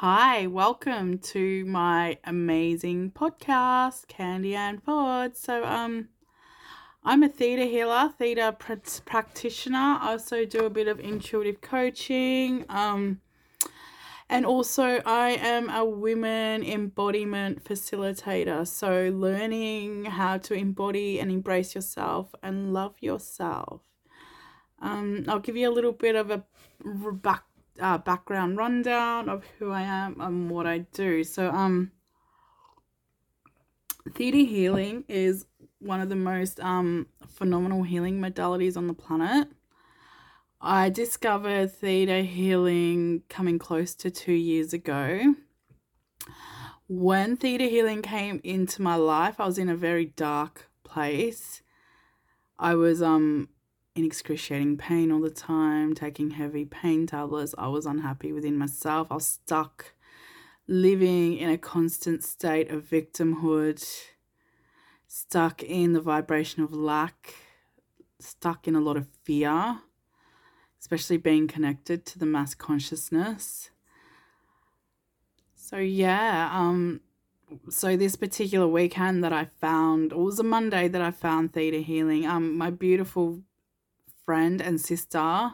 Hi, welcome to my amazing podcast, Candy and Pod. So, um, I'm a theta healer, theta pr- practitioner. I also do a bit of intuitive coaching. Um, and also, I am a women embodiment facilitator. So, learning how to embody and embrace yourself and love yourself. Um, I'll give you a little bit of a back, uh, background rundown of who I am and what I do. So, um, theta healing is one of the most um, phenomenal healing modalities on the planet. I discovered theta healing coming close to two years ago. When theta healing came into my life, I was in a very dark place. I was um in excruciating pain all the time, taking heavy pain tablets. I was unhappy within myself. I was stuck living in a constant state of victimhood, stuck in the vibration of lack, stuck in a lot of fear especially being connected to the mass consciousness. So yeah, um so this particular weekend that I found, it was a Monday that I found theta healing. Um my beautiful friend and sister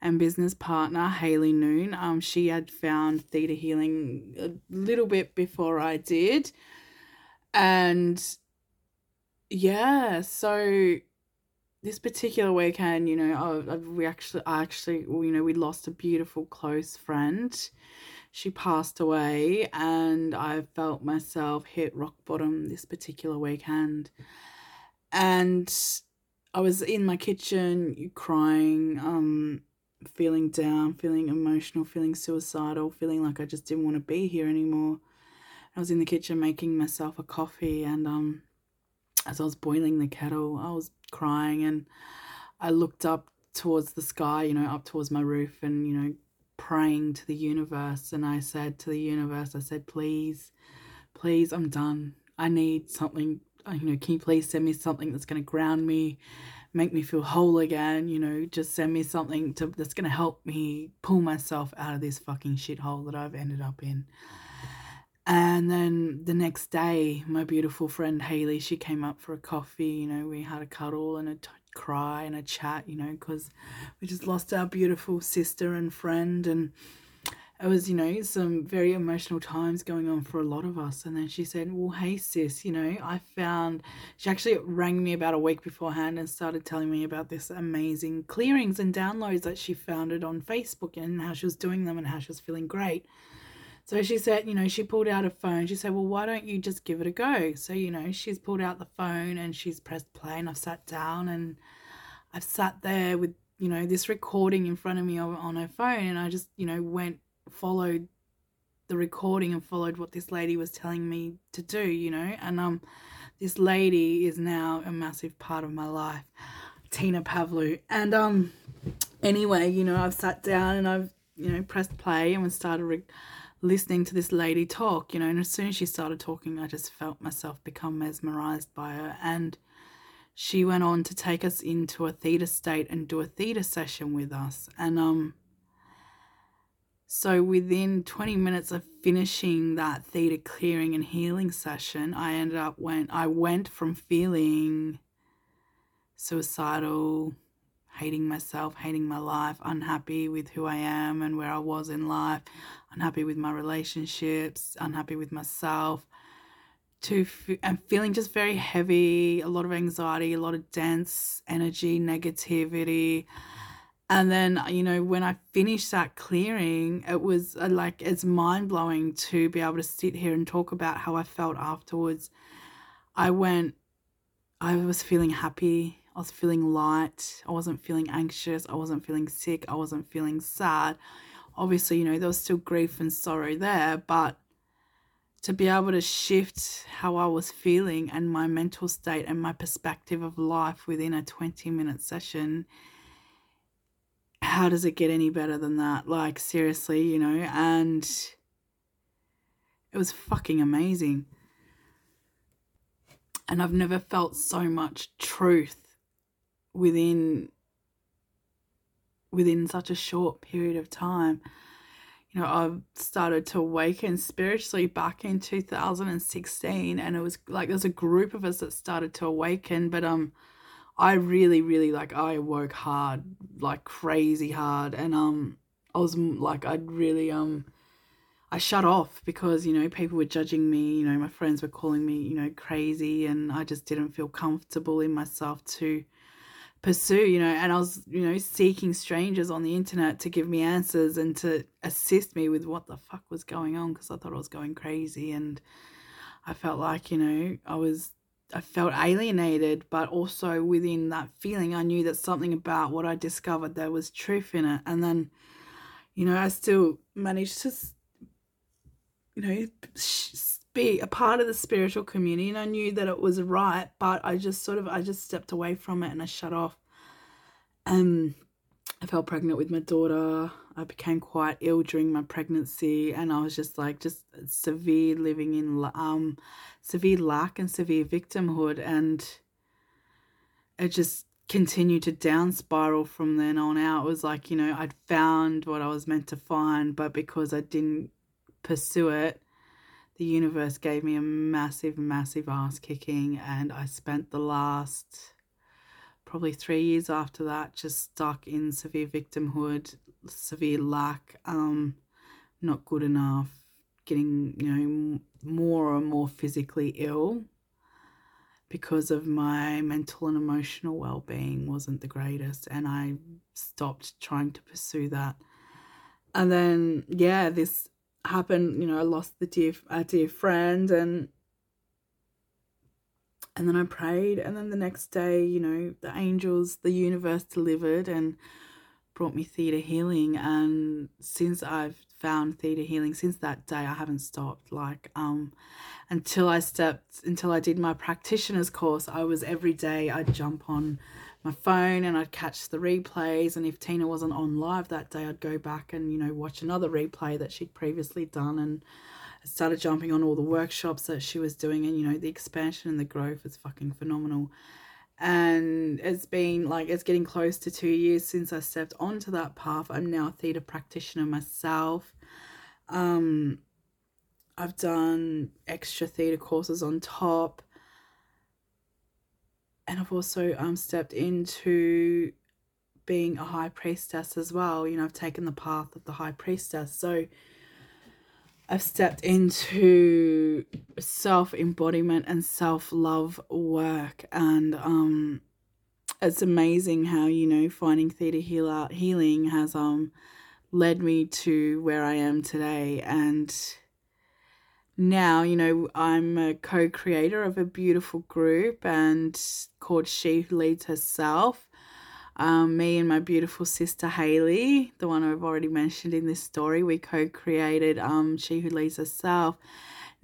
and business partner Haley Noon, um she had found theta healing a little bit before I did. And yeah, so this particular weekend, you know, I, I, we actually, I actually, you know, we lost a beautiful close friend. She passed away, and I felt myself hit rock bottom this particular weekend. And I was in my kitchen crying, um, feeling down, feeling emotional, feeling suicidal, feeling like I just didn't want to be here anymore. I was in the kitchen making myself a coffee, and um, as I was boiling the kettle, I was crying and I looked up towards the sky, you know, up towards my roof and, you know, praying to the universe. And I said to the universe, I said, please, please, I'm done. I need something, you know, can you please send me something that's going to ground me, make me feel whole again, you know, just send me something to, that's going to help me pull myself out of this fucking shithole that I've ended up in. And then the next day, my beautiful friend Haley, she came up for a coffee. You know, we had a cuddle and a t- cry and a chat, you know, because we just lost our beautiful sister and friend. And it was, you know, some very emotional times going on for a lot of us. And then she said, Well, hey, sis, you know, I found, she actually rang me about a week beforehand and started telling me about this amazing clearings and downloads that she founded on Facebook and how she was doing them and how she was feeling great. So she said, you know, she pulled out a phone. She said, well, why don't you just give it a go? So, you know, she's pulled out the phone and she's pressed play and I've sat down and I've sat there with, you know, this recording in front of me on her phone and I just, you know, went, followed the recording and followed what this lady was telling me to do, you know, and um, this lady is now a massive part of my life, Tina Pavlu. And um, anyway, you know, I've sat down and I've, you know, pressed play and we started re- listening to this lady talk, you know, and as soon as she started talking, I just felt myself become mesmerized by her. And she went on to take us into a theta state and do a theta session with us. And um so within 20 minutes of finishing that theta clearing and healing session, I ended up went I went from feeling suicidal, hating myself, hating my life, unhappy with who I am and where I was in life, unhappy with my relationships, unhappy with myself, to and feeling just very heavy, a lot of anxiety, a lot of dense energy, negativity. And then, you know, when I finished that clearing, it was uh, like it's mind blowing to be able to sit here and talk about how I felt afterwards. I went, I was feeling happy. I was feeling light. I wasn't feeling anxious. I wasn't feeling sick. I wasn't feeling sad. Obviously, you know, there was still grief and sorrow there, but to be able to shift how I was feeling and my mental state and my perspective of life within a 20 minute session, how does it get any better than that? Like, seriously, you know, and it was fucking amazing. And I've never felt so much truth within within such a short period of time you know, I started to awaken spiritually back in 2016 and it was like there's a group of us that started to awaken, but um I really really like I woke hard, like crazy hard and um I was like I'd really um I shut off because you know people were judging me, you know, my friends were calling me, you know, crazy and I just didn't feel comfortable in myself to pursue, you know, and I was, you know, seeking strangers on the internet to give me answers and to assist me with what the fuck was going on because I thought I was going crazy and I felt like, you know, I was I felt alienated, but also within that feeling I knew that something about what I discovered there was truth in it. And then, you know, I still managed to you know, be a part of the spiritual community and I knew that it was right, but I just sort of I just stepped away from it and I shut off. Um I fell pregnant with my daughter. I became quite ill during my pregnancy and I was just like just severe living in um severe lack and severe victimhood and it just continued to down spiral from then on out. It was like, you know, I'd found what I was meant to find, but because I didn't pursue it, the universe gave me a massive, massive ass kicking, and I spent the last probably three years after that just stuck in severe victimhood, severe lack, um, not good enough, getting you know more and more physically ill because of my mental and emotional well-being wasn't the greatest and I stopped trying to pursue that. And then yeah, this happened, you know, I lost the dear a dear friend and and then I prayed and then the next day, you know, the angels, the universe delivered and brought me theta healing and since I've found theta healing since that day I haven't stopped like um until I stepped until I did my practitioner's course I was every day I'd jump on my phone and I'd catch the replays. And if Tina wasn't on live that day, I'd go back and, you know, watch another replay that she'd previously done. And I started jumping on all the workshops that she was doing. And, you know, the expansion and the growth is fucking phenomenal. And it's been like, it's getting close to two years since I stepped onto that path. I'm now a theta practitioner myself. Um, I've done extra theta courses on top and I've also um, stepped into being a high priestess as well. You know, I've taken the path of the high priestess. So I've stepped into self embodiment and self love work. And um, it's amazing how, you know, finding theta healer healing has um led me to where I am today. And now, you know, I'm a co creator of a beautiful group and called She Who Leads Herself. Um, me and my beautiful sister Haley, the one I've already mentioned in this story, we co-created um, She Who Leads Herself.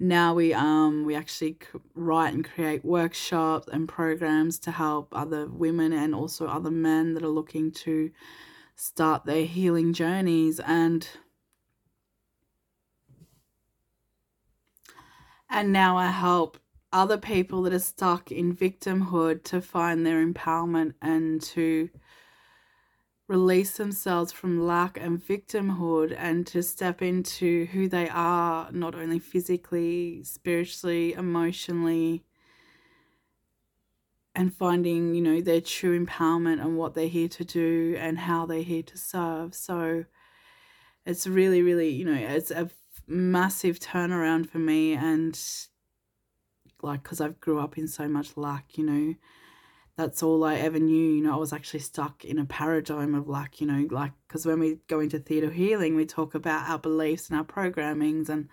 Now we um we actually write and create workshops and programs to help other women and also other men that are looking to start their healing journeys and And now I help other people that are stuck in victimhood to find their empowerment and to release themselves from lack and victimhood and to step into who they are, not only physically, spiritually, emotionally, and finding, you know, their true empowerment and what they're here to do and how they're here to serve. So it's really, really, you know, it's a massive turnaround for me and like because I've grew up in so much lack, you know, that's all I ever knew. You know, I was actually stuck in a paradigm of lack, you know, like because when we go into theta healing, we talk about our beliefs and our programmings, and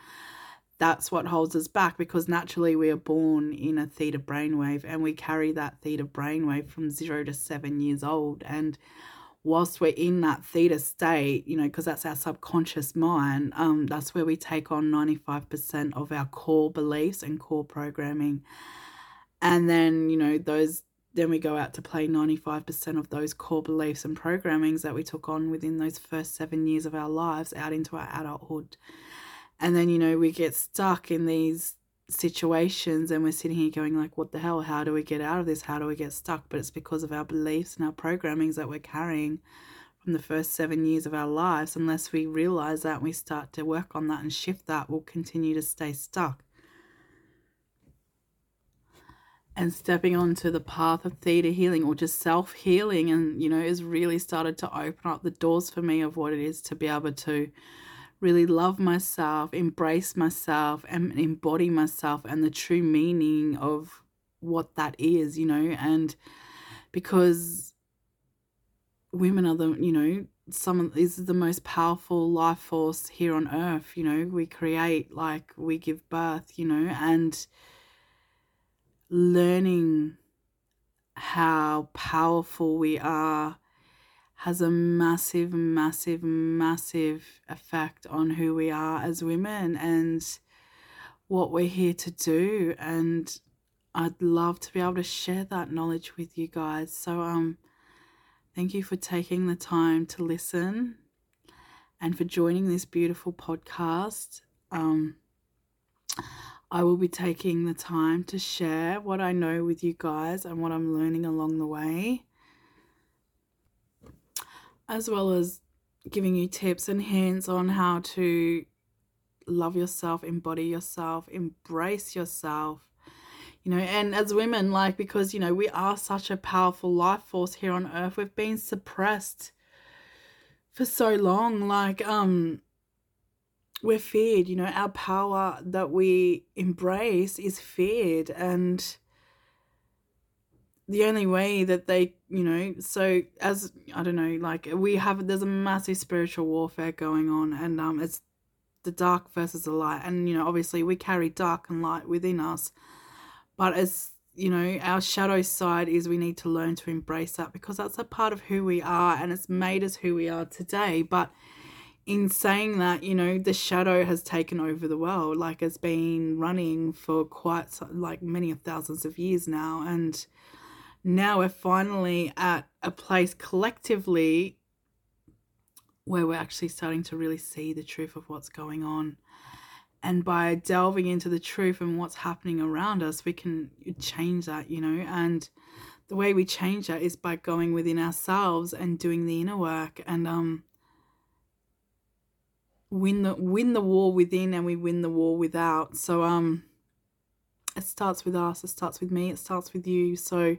that's what holds us back because naturally we are born in a theta brainwave and we carry that theta brainwave from zero to seven years old. And whilst we're in that theta state, you know, because that's our subconscious mind, um, that's where we take on 95% of our core beliefs and core programming. And then, you know, those, then we go out to play 95% of those core beliefs and programmings that we took on within those first seven years of our lives out into our adulthood. And then, you know, we get stuck in these situations and we're sitting here going like what the hell? How do we get out of this? How do we get stuck? But it's because of our beliefs and our programmings that we're carrying from the first seven years of our lives, unless we realize that we start to work on that and shift that, we'll continue to stay stuck. And stepping onto the path of theta healing or just self healing, and you know, has really started to open up the doors for me of what it is to be able to really love myself, embrace myself, and embody myself and the true meaning of what that is, you know, and because women are the, you know, some of this is the most powerful life force here on earth, you know, we create like we give birth, you know, and learning how powerful we are has a massive, massive, massive effect on who we are as women and what we're here to do. And I'd love to be able to share that knowledge with you guys. So, um, thank you for taking the time to listen and for joining this beautiful podcast. Um, I will be taking the time to share what I know with you guys and what I'm learning along the way, as well as giving you tips and hints on how to love yourself, embody yourself, embrace yourself. You know, and as women, like, because, you know, we are such a powerful life force here on earth, we've been suppressed for so long. Like, um, we're feared you know our power that we embrace is feared and the only way that they you know so as i don't know like we have there's a massive spiritual warfare going on and um it's the dark versus the light and you know obviously we carry dark and light within us but as you know our shadow side is we need to learn to embrace that because that's a part of who we are and it's made us who we are today but in saying that, you know, the shadow has taken over the world, like it's been running for quite like many thousands of years now. And now we're finally at a place collectively where we're actually starting to really see the truth of what's going on. And by delving into the truth and what's happening around us, we can change that, you know. And the way we change that is by going within ourselves and doing the inner work. And um, win the win the war within and we win the war without. So um it starts with us, it starts with me, it starts with you. So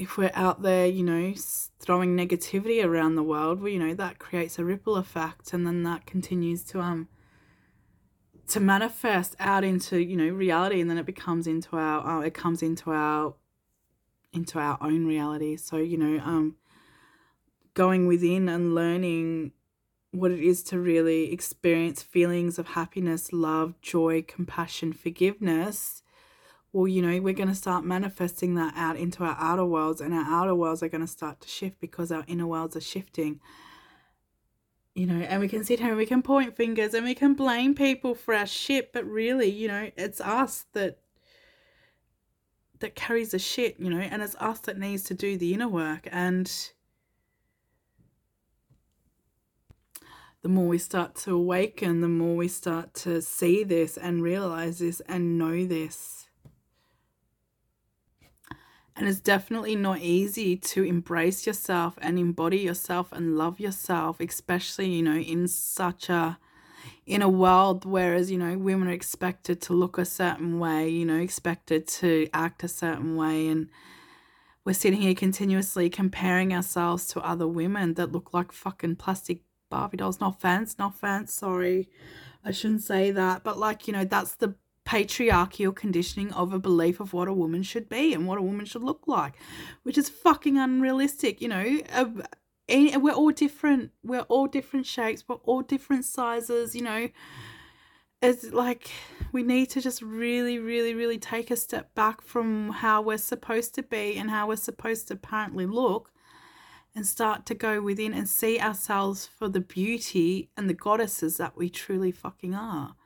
if we're out there, you know, throwing negativity around the world, well, you know, that creates a ripple effect and then that continues to um to manifest out into, you know, reality and then it becomes into our uh, it comes into our into our own reality. So, you know, um going within and learning what it is to really experience feelings of happiness, love, joy, compassion, forgiveness, well, you know, we're going to start manifesting that out into our outer worlds, and our outer worlds are going to start to shift because our inner worlds are shifting. You know, and we can sit here and we can point fingers and we can blame people for our shit, but really, you know, it's us that that carries the shit, you know, and it's us that needs to do the inner work and the more we start to awaken, the more we start to see this and realize this and know this. And it's definitely not easy to embrace yourself and embody yourself and love yourself, especially, you know, in such a in a world whereas, you know, women are expected to look a certain way, you know, expected to act a certain way and we're sitting here continuously comparing ourselves to other women that look like fucking plastic Barbie dolls. Not offense, not offense. Sorry, I shouldn't say that. But like you know, that's the patriarchal conditioning of a belief of what a woman should be and what a woman should look like, which is fucking unrealistic. You know, uh, we're all different. We're all different shapes. We're all different sizes. You know, it's like we need to just really, really, really take a step back from how we're supposed to be and how we're supposed to apparently look and start to go within and see ourselves for the beauty and the goddesses that we truly fucking are.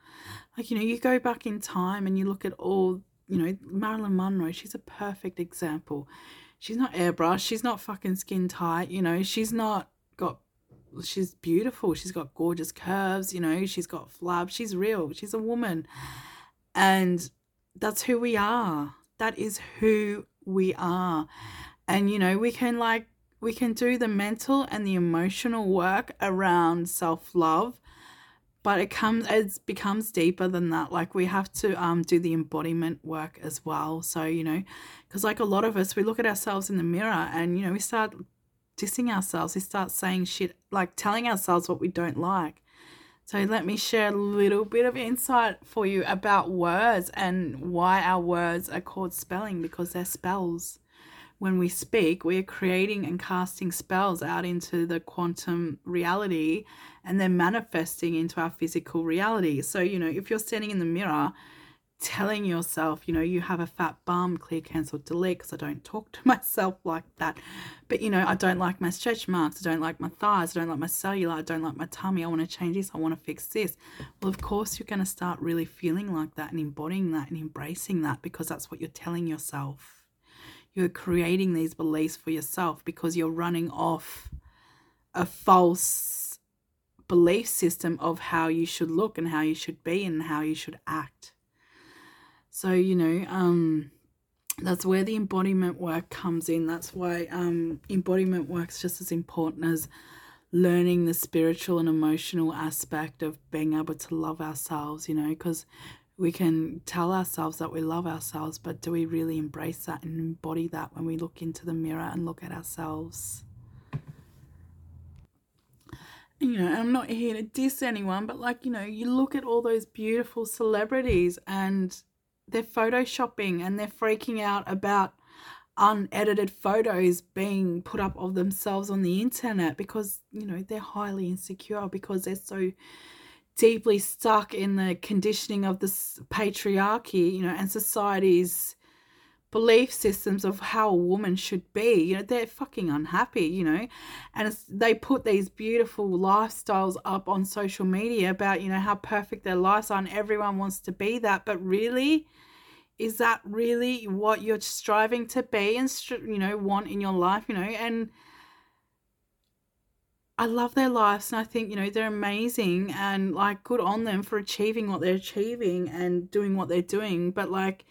Like, you know, you go back in time and you look at all, you know, Marilyn Monroe, she's a perfect example. She's not airbrushed, she's not fucking skin tight, you know, she's not got, she's beautiful, she's got gorgeous curves, you know, she's got flab, she's real, she's a woman. And that's who we are. That is who we are. And, you know, we can like we can do the mental and the emotional work around self-love but it comes it becomes deeper than that. Like we have to um do the embodiment work as well. So you know because like a lot of us we look at ourselves in the mirror and you know we start dissing ourselves. We start saying shit like telling ourselves what we don't like. So let me share a little bit of insight for you about words and why our words are called spelling because they're spells when we speak, we are creating and casting spells out into the quantum reality and then manifesting into our physical reality. So, you know, if you're standing in the mirror telling yourself, you know, you have a fat bum, clear, cancel, delete, because I don't talk to myself like that. But, you know, I don't like my stretch marks. I don't like my thighs. I don't like my cellulite. I don't like my tummy. I want to change this. I want to fix this. Well, of course, you're going to start really feeling like that and embodying that and embracing that because that's what you're telling yourself you're creating these beliefs for yourself because you're running off a false belief system of how you should look and how you should be and how you should act. So, you know, um, that's where the embodiment work comes in. That's why um, embodiment work's just as important as learning the spiritual and emotional aspect of being able to love ourselves, you know, because we can tell ourselves that we love ourselves, but do we really embrace that and embody that when we look into the mirror and look at ourselves? You know, I'm not here to diss anyone, but like, you know, you look at all those beautiful celebrities and they're photoshopping and they're freaking out about unedited photos being put up of themselves on the internet because, you know, they're highly insecure because they're so deeply stuck in the conditioning of this patriarchy, you know, and society's belief systems of how a woman should be. You know, they're fucking unhappy, you know, and they put these beautiful lifestyles up on social media about, you know, how perfect their lives are and everyone wants to be that. But really, is that really what you're striving to be and, you know, want in your life, you know, and I love their lives and I think, you know, they're amazing and like good on them for achieving what they're achieving and doing what they're doing. But like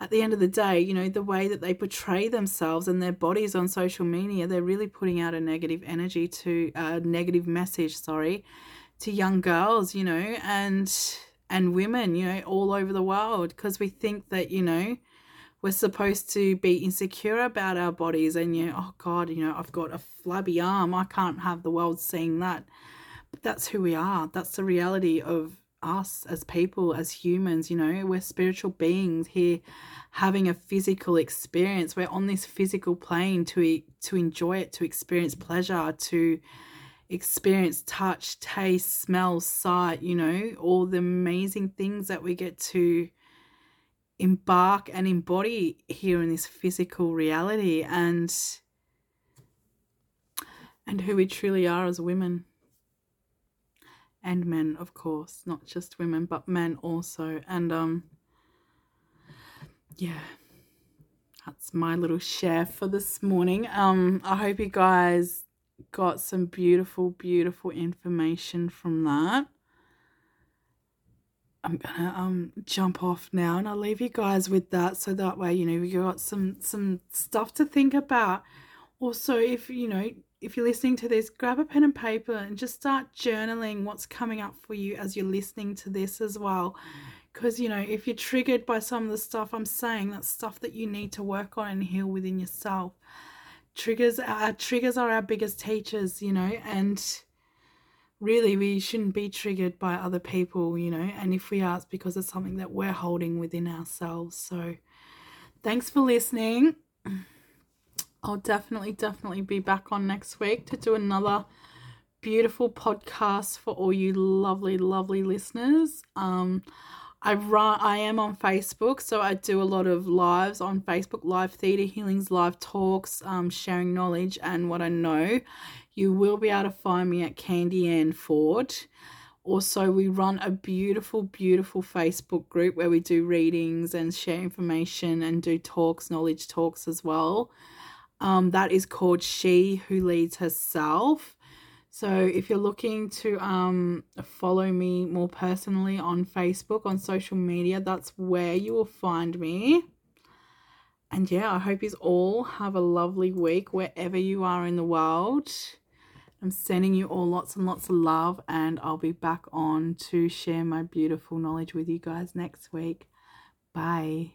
at the end of the day, you know, the way that they portray themselves and their bodies on social media, they're really putting out a negative energy to a negative message, sorry, to young girls, you know, and and women, you know, all over the world because we think that, you know, we're supposed to be insecure about our bodies and you know, oh god you know i've got a flabby arm. I can't have the world seeing that. But that's who we are. That's the reality of us as people as humans you know. We're spiritual beings here having a physical experience. We're on this physical plane to to enjoy it to experience pleasure to experience touch taste smell sight you know all the amazing things that we get to embark and embody here in this physical reality and and who we truly are as women. And men of course not just women but men also. And um yeah that's my little share for this morning. Um i hope you guys got some beautiful beautiful information from that I'm gonna um jump off now and I'll leave you guys with that so that way you know you got some some stuff to think about. Also, if you know if you're listening to this, grab a pen and paper and just start journaling what's coming up for you as you're listening to this as well. Because you know if you're triggered by some of the stuff I'm saying, that's stuff that you need to work on and heal within yourself. Triggers, our triggers are our biggest teachers, you know, and really we shouldn't be triggered by other people, you know, and if we are, it's because it's something that we're holding within ourselves. So thanks for listening. I'll definitely, definitely be back on next week to do another beautiful podcast for all you lovely, lovely listeners. Um, I run, I am on Facebook, so I do a lot of lives on Facebook, live theta healings, live talks, um, sharing knowledge and what I know you will be able to find me at Candy Ann Ford. Also, we run a beautiful, beautiful Facebook group where we do readings and share information and do talks, knowledge talks as well. Um, that is called She Who Leads Herself. So if you're looking to um, follow me more personally on Facebook, on social media, that's where you will find me. and yeah, I hope you all have a lovely week wherever you are in the world. I'm sending you all lots and lots of love, and I'll be back on to share my beautiful knowledge with you guys next week. Bye.